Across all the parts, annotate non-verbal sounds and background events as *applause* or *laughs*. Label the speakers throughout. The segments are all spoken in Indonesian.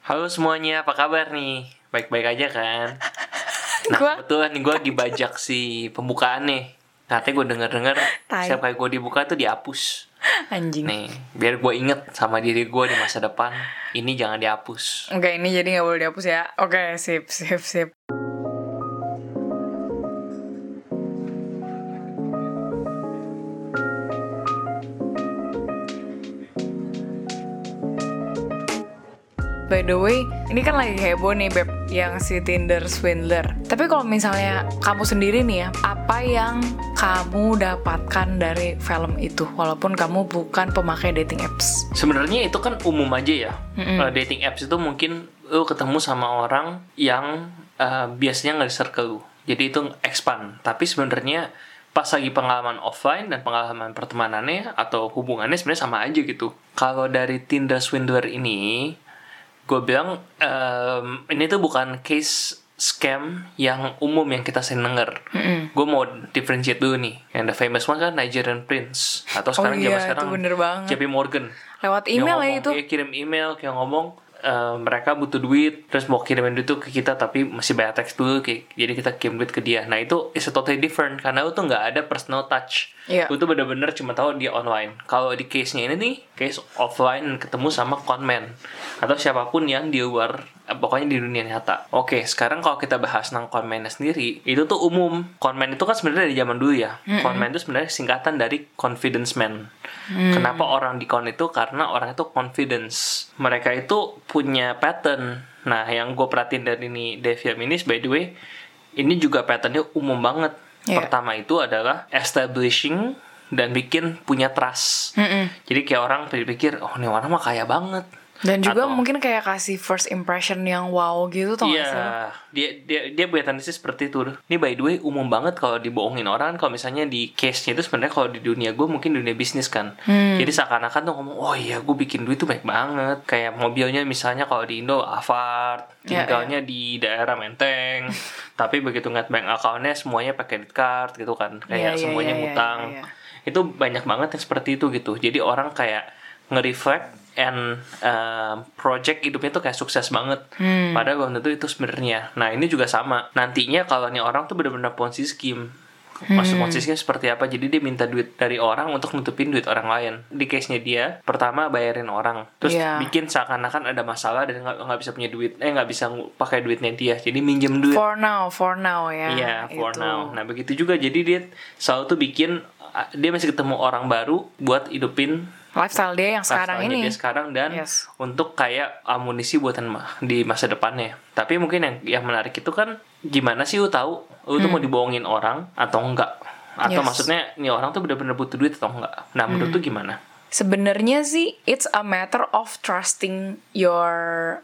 Speaker 1: Halo semuanya, apa kabar nih? Baik-baik aja kan? *laughs* Nah,
Speaker 2: Gua-
Speaker 1: kebetulan nih gue dibajak si pembukaan nih. Katanya gue denger-denger
Speaker 2: Tai.
Speaker 1: setiap kali gue dibuka tuh dihapus.
Speaker 2: Anjing.
Speaker 1: Nih, biar gue inget sama diri gue di masa depan. Ini jangan dihapus.
Speaker 2: Oke, ini jadi nggak boleh dihapus ya. Oke, sip, sip, sip. By the way, ini kan lagi heboh nih Beb, yang si Tinder Swindler. Tapi kalau misalnya kamu sendiri nih ya, apa yang kamu dapatkan dari film itu? Walaupun kamu bukan pemakai dating apps.
Speaker 1: Sebenarnya itu kan umum aja ya.
Speaker 2: Mm-mm.
Speaker 1: Eh, dating apps itu mungkin lu ketemu sama orang yang eh, biasanya nggak di circle lu. Jadi itu expand. Tapi sebenarnya pas lagi pengalaman offline dan pengalaman pertemanannya atau hubungannya sebenarnya sama aja gitu. Kalau dari Tinder Swindler ini, gue bilang em, ini tuh bukan case scam yang umum yang kita sering denger.
Speaker 2: Mm-mm.
Speaker 1: Gue mau differentiate dulu nih. Yang the famous one kan Nigerian Prince atau sekarang
Speaker 2: iya,
Speaker 1: zaman sekarang
Speaker 2: itu bener banget.
Speaker 1: JP Morgan.
Speaker 2: Lewat email ya itu.
Speaker 1: iya, kirim email kayak ngomong eh, mereka butuh duit terus mau kirimin duit tuh ke kita tapi masih bayar teks dulu kayak jadi kita kirim duit ke dia. Nah itu is a totally different karena itu nggak ada personal touch.
Speaker 2: Iya.
Speaker 1: itu bener-bener cuma tahu dia online. Kalau di case nya ini nih case offline ketemu sama conman atau siapa pun yang di luar eh, pokoknya di dunia nyata. Oke sekarang kalau kita bahas tentang conman sendiri itu tuh umum. Conman itu kan sebenarnya dari zaman dulu ya. Conman itu sebenarnya singkatan dari confidence man Kenapa orang di con itu? Karena orang itu confidence. Mereka itu punya pattern. Nah, yang gue perhatiin dari ini film ini, by the way, ini juga patternnya umum banget.
Speaker 2: Iya.
Speaker 1: Pertama itu adalah establishing dan bikin punya trust.
Speaker 2: Mm-mm.
Speaker 1: Jadi kayak orang pikir, oh ini orang mah kaya banget.
Speaker 2: Dan juga
Speaker 1: Atau-
Speaker 2: mungkin kayak kasih first impression yang wow gitu tau?
Speaker 1: Iya, dia dia dia punya tendensi seperti itu. Ini by the way umum banget kalau dibohongin orang kalau misalnya di case-nya itu sebenarnya kalau di dunia gue mungkin dunia bisnis kan.
Speaker 2: Hmm.
Speaker 1: Jadi seakan-akan tuh ngomong, oh iya gue bikin duit tuh baik banget. Kayak mobilnya misalnya kalau di Indo Alphard,
Speaker 2: Ya,
Speaker 1: tinggalnya di daerah Menteng. *laughs* Tapi begitu ngeliat bank account-nya semuanya pakai credit card gitu kan. Kayak
Speaker 2: Iya, iya,
Speaker 1: semuanya
Speaker 2: iya, iya,
Speaker 1: ngutang.
Speaker 2: iya.
Speaker 1: Itu banyak banget yang seperti itu gitu. Jadi orang kayak nge-reflect and um, project hidupnya tuh kayak sukses banget.
Speaker 2: Hmm.
Speaker 1: Padahal belum tentu itu sebenarnya. Nah ini juga sama. Nantinya kalau nih orang tuh benar-benar ponzi scheme. Maksud
Speaker 2: Hmm.
Speaker 1: ponzi scheme seperti apa? Jadi dia minta duit dari orang untuk nutupin duit orang lain. Di case-nya dia, pertama bayarin orang, terus
Speaker 2: Iya.
Speaker 1: bikin seakan-akan ada masalah dan nggak bisa punya duit, eh nggak bisa pakai duitnya dia. Jadi minjem duit.
Speaker 2: For now, for now ya.
Speaker 1: Iya, for
Speaker 2: itu.
Speaker 1: now. Nah, begitu juga. Jadi dia selalu tuh bikin uh, dia masih ketemu orang baru buat hidupin
Speaker 2: Lifestyle dia yang sekarang ini.
Speaker 1: dia sekarang dan
Speaker 2: Yes.
Speaker 1: untuk kayak amunisi buatan di masa depannya. Tapi mungkin yang yang menarik itu kan gimana sih lu tahu lu tuh mau dibohongin orang atau enggak? Atau
Speaker 2: Hmm. Yes.
Speaker 1: maksudnya nih orang tuh bener-bener butuh duit atau enggak? Nah, menurut
Speaker 2: Hmm.
Speaker 1: tuh gimana?
Speaker 2: Sebenarnya sih it's a matter of trusting your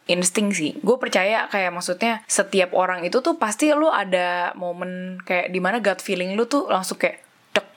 Speaker 2: instinct sih. Gue percaya kayak maksudnya setiap orang itu tuh pasti lu ada momen kayak di mana gut feeling lu tuh langsung kayak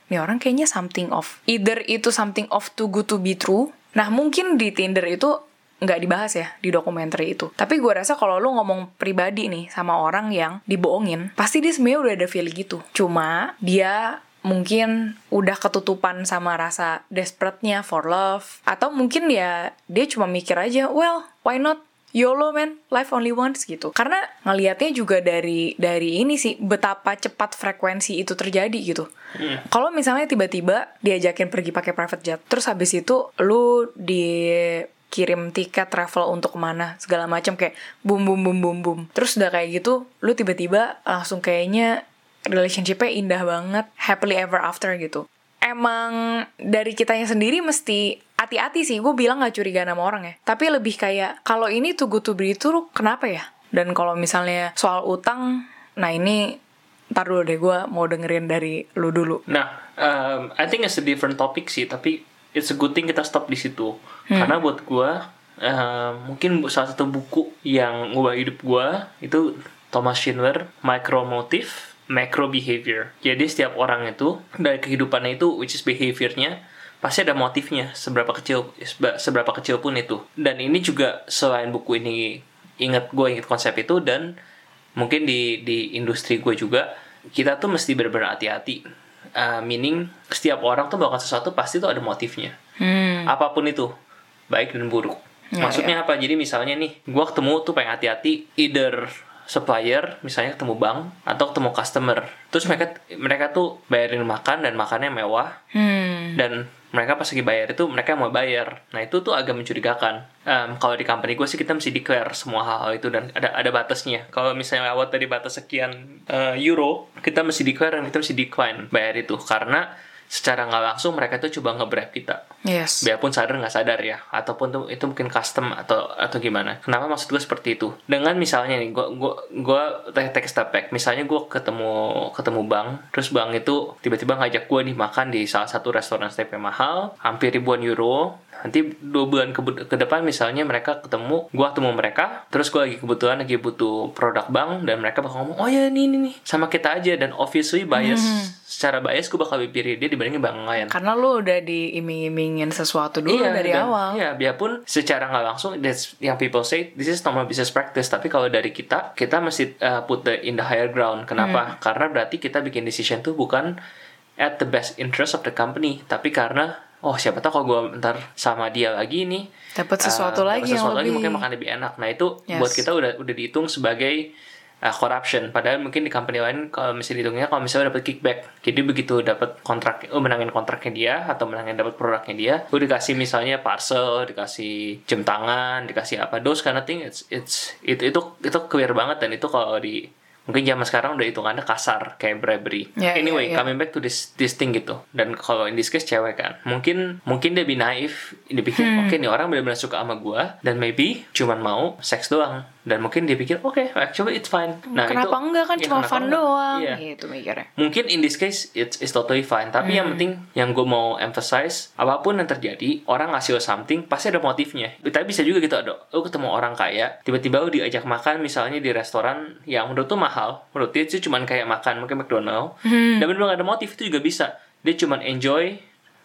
Speaker 2: nih orang kayaknya something off. Either itu something off too good to be true. Nah mungkin di Tinder itu nggak dibahas ya di dokumenter itu. Tapi gue rasa kalau lu ngomong pribadi nih sama orang yang dibohongin, pasti dia sebenarnya udah ada feeling gitu. Cuma dia mungkin udah ketutupan sama rasa desperate-nya for love atau mungkin ya dia cuma mikir aja well why not YOLO man life only once gitu. Karena ngelihatnya juga dari dari ini sih betapa cepat frekuensi itu terjadi gitu. Kalau misalnya tiba-tiba diajakin pergi pakai private jet terus habis itu lu dikirim tiket travel untuk ke mana segala macam kayak boom boom boom boom boom terus udah kayak gitu lu tiba-tiba langsung kayaknya relationshipnya indah banget happily ever after gitu. Emang dari kitanya sendiri mesti hati-hati sih. Gue bilang gak curiga sama orang ya. Tapi lebih kayak kalau ini tuh good to be true kenapa ya? Dan kalau misalnya soal utang nah ini ntar dulu deh gue mau dengerin dari lu dulu.
Speaker 1: Nah, um, I think it's a different topic sih, tapi it's a good thing kita stop di situ. Karena buat gua um, mungkin salah satu buku yang ngubah hidup gua itu Thomas Schindler, Micro Motive, Macro Behavior. Jadi setiap orang itu dari kehidupannya itu, which is behaviornya, pasti ada motifnya seberapa kecil seberapa kecil pun itu. Dan ini juga selain buku ini ingat gue ingat konsep itu dan mungkin di di industri gue juga kita tuh mesti benar-benar hati-hati Uh, meaning setiap orang tuh melakukan sesuatu pasti tuh ada motifnya
Speaker 2: hmm.
Speaker 1: apa pun itu baik dan buruk
Speaker 2: Ya,
Speaker 1: Maksudnya apa? Jadi misalnya nih, gua ketemu tuh pengen hati-hati either supplier, misalnya ketemu bank atau ketemu customer. Terus mereka mereka tuh bayarin makan dan makannya mewah
Speaker 2: Hmm.
Speaker 1: dan mereka pas lagi bayar itu mereka mau bayar. Nah itu tuh agak mencurigakan. Em, kalau di company gue sih kita mesti declare semua hal-hal itu dan ada ada batasnya. Kalau misalnya lewat dari batas sekian eh, euro, kita mesti declare dan kita mesti decline bayar itu karena secara nggak langsung mereka tuh coba nge-bribe kita.
Speaker 2: Yes.
Speaker 1: biarpun sadar nggak sadar ya. Ataupun tuh itu mungkin custom atau atau gimana. Kenapa maksud gue seperti itu? Dengan misalnya nih gue gue gue take, step back. Misalnya gue ketemu ketemu bank terus bank itu tiba-tiba ngajak gue nih makan di salah satu restoran steak yang mahal hampir ribuan euro nanti dua bulan ke, ke depan misalnya mereka ketemu gue ketemu mereka terus gue lagi kebetulan lagi butuh produk bank dan mereka bakal ngomong oh ya ini ini nih sama kita aja dan obviously bias secara bias gue bakal lebih pilih dia dibandingin bank lain
Speaker 2: Karena lu udah diiming-imingin sesuatu dulu dari
Speaker 1: dan-
Speaker 2: awal.
Speaker 1: Iya, biarpun secara nggak langsung that's yang people say this is normal business practice, tapi kalau dari kita kita mesti uh, put the in the higher ground.
Speaker 2: Hmm.
Speaker 1: Kenapa? Karena berarti kita bikin decision tuh bukan at the best interest of the company, tapi karena oh siapa tahu kalau gue ntar sama dia lagi nih
Speaker 2: Dapat sesuatu
Speaker 1: uh,
Speaker 2: lagi yang
Speaker 1: sesuatu lagi
Speaker 2: lebih-
Speaker 1: mungkin makan lebih enak. Nah itu
Speaker 2: Yes.
Speaker 1: buat kita udah udah dihitung sebagai uh, corruption. Padahal mungkin di company lain kalau misalnya dihitungnya kalau misalnya dapat kickback. Jadi begitu dapat kontrak, oh menangin kontraknya dia atau menangin dapat produknya dia, gue dikasih misalnya parcel, dikasih jam tangan, dikasih apa, kind of thing, it's, it's itu itu itu clear banget dan itu kalau di mungkin zaman sekarang udah hitungannya kasar kayak bribery.
Speaker 2: Ya,
Speaker 1: anyway,
Speaker 2: ya, ya.
Speaker 1: coming back to this this thing gitu. Dan kalau in this case cewek kan, mungkin mungkin dia be naif, dia pikir
Speaker 2: Hmm.
Speaker 1: oke nih orang benar-benar suka sama gua dan maybe cuman mau seks doang. Dan mungkin dia pikir oke, actually it's fine. Nah,
Speaker 2: kenapa
Speaker 1: itu,
Speaker 2: enggak kan
Speaker 1: ya,
Speaker 2: cuma fun
Speaker 1: enggak?
Speaker 2: doang
Speaker 1: Iya.
Speaker 2: gitu mikirnya.
Speaker 1: Mungkin in this case it's, it's totally fine. Tapi yang
Speaker 2: Hmm.
Speaker 1: penting yang gue mau emphasize apa pun yang terjadi orang ngasih lo something pasti ada motifnya. Tapi bisa juga gitu ada lo ketemu orang kaya tiba-tiba lo diajak makan misalnya di restoran yang menurut tuh mahal. Menurut dia itu cuman kayak makan mungkin McDonald.
Speaker 2: Hmm.
Speaker 1: Dan benar ada motif itu juga bisa. Dia cuman enjoy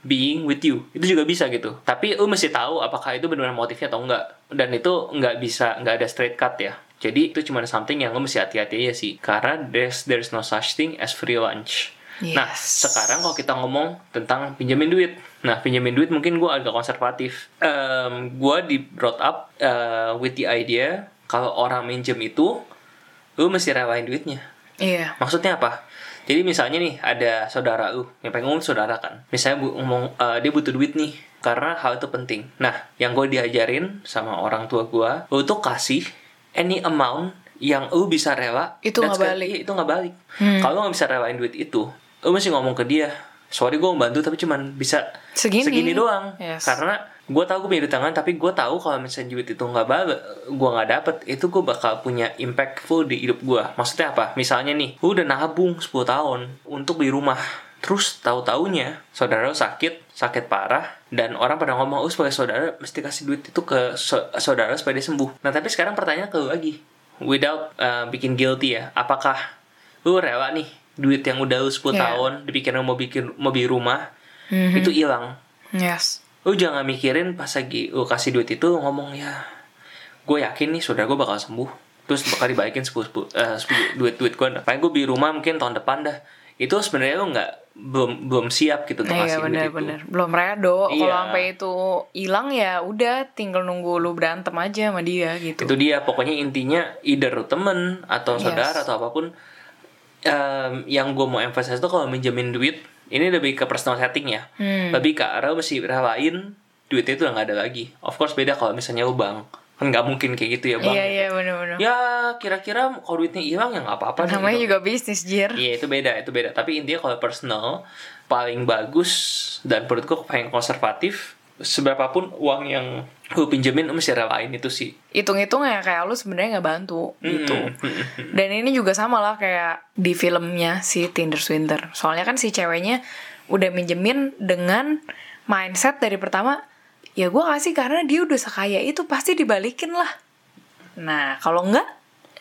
Speaker 1: being with you. Itu juga bisa gitu. Tapi lu mesti tahu apakah itu benar-benar motifnya atau enggak. Dan itu nggak bisa nggak ada straight cut ya. Jadi itu cuma something yang lu mesti hati-hati aja sih. Karena there's there's no such thing as free lunch. Nah
Speaker 2: Yes.
Speaker 1: sekarang kalau kita ngomong tentang pinjamin duit. Nah pinjamin duit mungkin gue agak konservatif. Em, gue di brought up uh, with the idea kalau orang minjem itu lu mesti relain duitnya
Speaker 2: Iya.
Speaker 1: Maksudnya apa? Jadi misalnya nih ada saudara lu, yang pengen ngomong saudara kan. Misalnya bu, ngomong eh, dia butuh duit nih karena hal itu penting. Nah, yang gue diajarin sama orang tua gue, lu tuh kasih any amount yang lu bisa rela.
Speaker 2: Itu nggak balik.
Speaker 1: iya, itu nggak balik.
Speaker 2: Hmm.
Speaker 1: Kalau nggak bisa relain duit itu, lu mesti ngomong ke dia. Sorry gue membantu tapi cuman bisa
Speaker 2: Segini.
Speaker 1: doang.
Speaker 2: Yes.
Speaker 1: Karena gue tahu gue punya duit tangan tapi gue tahu kalau misalnya duit itu nggak balik gue nggak dapet itu gue bakal punya impactful di hidup gue maksudnya apa misalnya nih lu udah nabung 10 tahun untuk beli rumah terus tahu taunya saudara lu sakit sakit parah dan orang pada ngomong oh sebagai saudara mesti kasih duit itu ke so- saudara supaya dia sembuh nah tapi sekarang pertanyaan ke lu lagi without uh, bikin guilty ya apakah lu rela nih duit yang udah lu 10
Speaker 2: Yeah.
Speaker 1: tahun dipikir mau bikin mau beli rumah
Speaker 2: Mhm.
Speaker 1: itu hilang
Speaker 2: Yes.
Speaker 1: Lu jangan mikirin pas lagi lu kasih duit itu lu ngomong ya gue yakin nih saudara gue bakal sembuh terus bakal dibalikin sepuluh sepuluh eh, duit duit gue paling gue beli rumah mungkin tahun depan dah itu sebenarnya lu nggak belum belum siap gitu untuk
Speaker 2: Iya
Speaker 1: ngasih duit itu
Speaker 2: benar-benar belum redo. Kalau
Speaker 1: Iya.
Speaker 2: sampai itu hilang ya udah tinggal nunggu lu berantem aja sama dia gitu.
Speaker 1: itu dia pokoknya intinya either temen atau
Speaker 2: Yes.
Speaker 1: saudara atau apa pun em, yang gue mau emphasize tuh kalau minjemin duit ini lebih ke personal setting ya
Speaker 2: Hmm.
Speaker 1: lebih ke arah mesti relain duitnya itu udah nggak ada lagi of course beda kalau misalnya lu bank kan nggak mungkin kayak gitu ya bang
Speaker 2: Iya iya benar-benar.
Speaker 1: ya kira-kira kalau duitnya hilang ya nggak apa-apa
Speaker 2: Namanya
Speaker 1: gitu.
Speaker 2: juga bisnis jir.
Speaker 1: Iya itu beda, itu beda. Tapi intinya kalau personal paling bagus dan menurutku paling konservatif seberapapun uang yang lu pinjemin lu mesti relain itu sih.
Speaker 2: Hitung-hitung ya kayak lu sebenarnya nggak bantu gitu.
Speaker 1: Mm-mm.
Speaker 2: Dan ini juga sama lah kayak di filmnya si Tinder Swindler. Soalnya kan si ceweknya udah minjemin dengan mindset dari pertama, ya gue kasih karena dia udah sekaya itu pasti dibalikin lah. Nah kalau enggak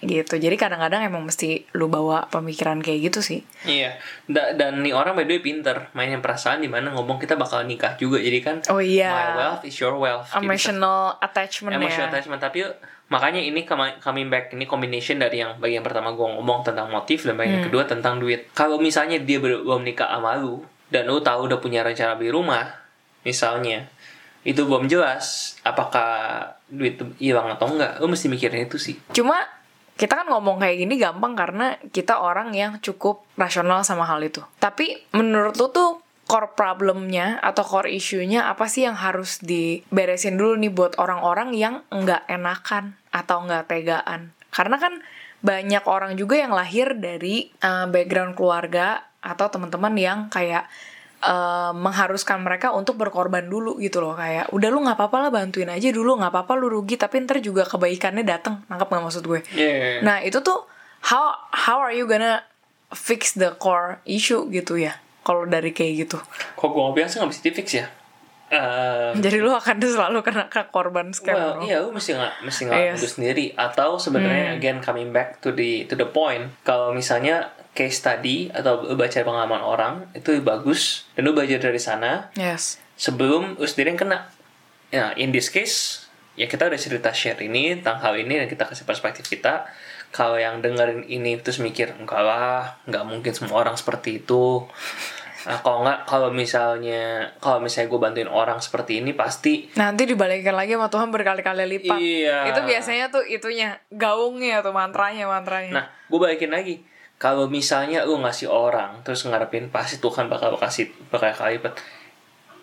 Speaker 2: gitu. Jadi kadang-kadang emang mesti lu bawa pemikiran kayak gitu sih.
Speaker 1: Iya. Da- dan nih orang by the way pinter mainin perasaan di mana ngomong kita bakal nikah juga. Jadi kan
Speaker 2: Oh iya.
Speaker 1: my wealth is your wealth. Jadi
Speaker 2: Emotional attachment
Speaker 1: emotional
Speaker 2: ya.
Speaker 1: attachment tapi makanya ini coming back ini combination dari yang bagian pertama gue ngomong tentang motif dan bagian
Speaker 2: Hmm.
Speaker 1: kedua tentang duit kalau misalnya dia belum nikah sama lu dan lu tahu udah punya rencana beli rumah misalnya itu belum jelas apakah duit itu hilang atau enggak lu mesti mikirin itu sih
Speaker 2: Cuma kita kan ngomong kayak gini gampang karena kita orang yang cukup rasional sama hal itu. Tapi menurut lu tuh core problemnya atau core isunya apa sih yang harus diberesin dulu nih buat orang-orang yang nggak enakan atau nggak tegaan? Karena kan banyak orang juga yang lahir dari uh, background keluarga atau teman-teman yang kayak uh, mengharuskan mereka untuk berkorban dulu gitu loh. Kayak udah lu nggak apa-apa lah bantuin aja dulu nggak apa-apa lu rugi tapi ntar juga kebaikannya datang nangkap nggak maksud gue?
Speaker 1: Yeah.
Speaker 2: nah itu tuh how how are you gonna fix the core issue gitu ya? Kalau dari kayak gitu.
Speaker 1: Kok gue biasa nggak bisa di fix ya? Eh,
Speaker 2: jadi lu akan selalu kena ke korban scam
Speaker 1: well,
Speaker 2: bro.
Speaker 1: iya, lu mesti nggak mesti ngelakuin
Speaker 2: Yes.
Speaker 1: itu sendiri. Atau sebenarnya again coming back to the to the point. Kalau misalnya case study atau baca pengalaman orang itu bagus dan lu belajar dari sana
Speaker 2: yes
Speaker 1: sebelum lu sendiri yang kena. Ya, in this case, ya kita udah cerita share ini tentang hal ini dan kita kasih perspektif kita. Kalau yang dengerin ini terus mikir, enggak lah, nggak mungkin semua orang seperti itu. Nah, kalau nggak, kalau misalnya, kalau misalnya gue bantuin orang seperti ini, pasti
Speaker 2: nanti dibalikin lagi sama Tuhan berkali-kali lipat
Speaker 1: Iya.
Speaker 2: itu biasanya tuh itunya gaungnya tuh mantranya mantranya
Speaker 1: Nah, gue balikin lagi. Kalau misalnya lu ngasih orang, terus ngarepin pasti Tuhan bakal kasih bakal kali lipat.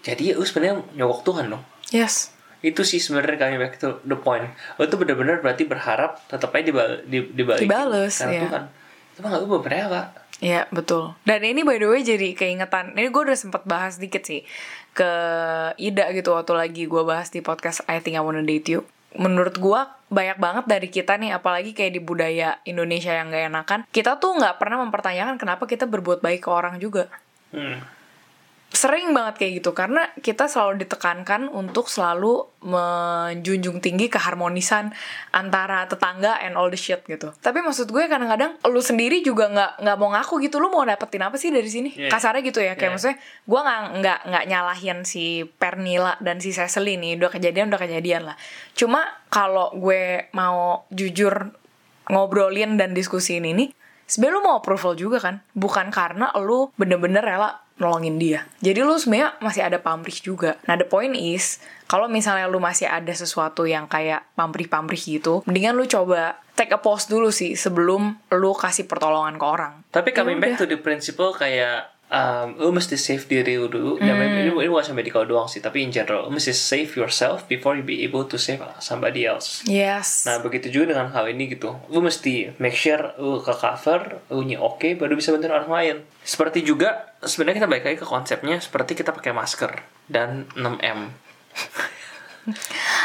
Speaker 1: Jadi lu sebenarnya nyogok Tuhan dong.
Speaker 2: yes
Speaker 1: itu sih sebenarnya kami back to the point lo tuh benar-benar berarti berharap tetap aja dibal di, dibalikin
Speaker 2: Dibales,
Speaker 1: karena
Speaker 2: iya.
Speaker 1: Tuhan itu mah gak lu berapa
Speaker 2: Iya betul. Dan ini by the way jadi keingetan. Ini gue udah sempet bahas dikit sih ke Ida gitu waktu lagi gue bahas di podcast I Think I Wanna Date You. Menurut gue banyak banget dari kita nih, apalagi kayak di budaya Indonesia yang gak enakan, kita tuh nggak pernah mempertanyakan kenapa kita berbuat baik ke orang juga.
Speaker 1: hmm.
Speaker 2: Sering banget kayak gitu karena kita selalu ditekankan untuk selalu menjunjung tinggi keharmonisan antara tetangga and all the shit gitu. Tapi maksud gue kadang-kadang lu sendiri juga nggak nggak mau ngaku gitu. Lu mau dapetin apa sih dari sini?
Speaker 1: Yeah.
Speaker 2: Kasarnya gitu ya. Kayak
Speaker 1: Yeah.
Speaker 2: maksudnya gue nggak nggak nggak nyalahin si Pernila dan si Cecily nih. Udah kejadian udah kejadian lah. Cuma kalau gue mau jujur ngobrolin dan diskusiin ini, sebenarnya lu mau approval juga kan? Bukan karena lu bener-bener rela nolongin dia. Jadi lu sebenarnya masih ada pamrih juga. Nah, the point is, kalau misalnya lu masih ada sesuatu yang kayak pamrih-pamrih gitu, mendingan lu coba take a pause dulu sih sebelum lu kasih pertolongan ke orang.
Speaker 1: tapi coming
Speaker 2: Ya
Speaker 1: back
Speaker 2: udah.
Speaker 1: to the principle kayak um, lu mesti save diri lu dulu ya
Speaker 2: Hmm.
Speaker 1: ini, ini bukan sampai medical doang sih tapi in general lu mesti save yourself before you be able to save somebody else
Speaker 2: Yes.
Speaker 1: Nah begitu juga dengan hal ini gitu Lu mesti make sure lu ke cover Lu nya oke baru bisa bantuin orang lain Seperti juga sebenarnya kita balik lagi ke konsepnya Seperti kita pakai masker Dan 6M *laughs*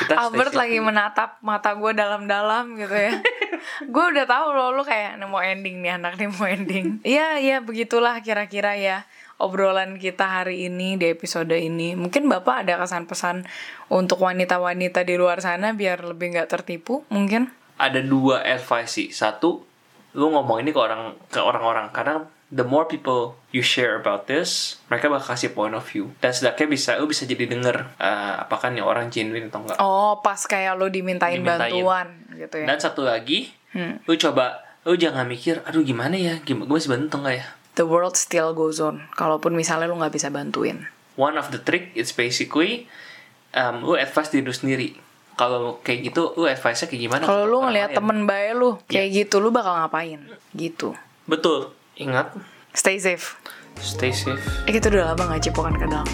Speaker 1: kita
Speaker 2: Albert lagi menatap mata gue dalam-dalam gitu ya. *laughs* gue udah tahu loh lu kayak "Nih mau ending nih anak nih mau ending. *laughs* Iya iya begitulah kira-kira ya obrolan kita hari ini di episode ini. Mungkin bapak ada kesan pesan untuk wanita-wanita di luar sana biar lebih nggak tertipu mungkin.
Speaker 1: Ada dua advice sih Satu Lu ngomong ini ke orang ke orang-orang Karena the more people you share about this Mereka bakal kasih point of view Dan setidaknya bisa Lu bisa jadi denger eh, Apakah nih orang genuine atau enggak
Speaker 2: Oh pas kayak lu dimintain,
Speaker 1: Dimintain.
Speaker 2: bantuan gitu ya.
Speaker 1: Dan satu lagi,
Speaker 2: Hmm.
Speaker 1: lu coba, lu jangan mikir, aduh gimana ya, gimana gue masih bantu nggak ya?
Speaker 2: The world still goes on. Kalaupun misalnya lu nggak bisa bantuin.
Speaker 1: One of the trick is basically, um, lu advice diri lu sendiri. Kalau kayak gitu, lu advice-nya kayak gimana?
Speaker 2: Kalau lu ngeliat
Speaker 1: lain?
Speaker 2: temen baik lu kayak gitu lu bakal ngapain? Gitu.
Speaker 1: Betul, ingat,
Speaker 2: Stay safe.
Speaker 1: stay safe.
Speaker 2: Eh kita udah lama gak cipokan ke dalam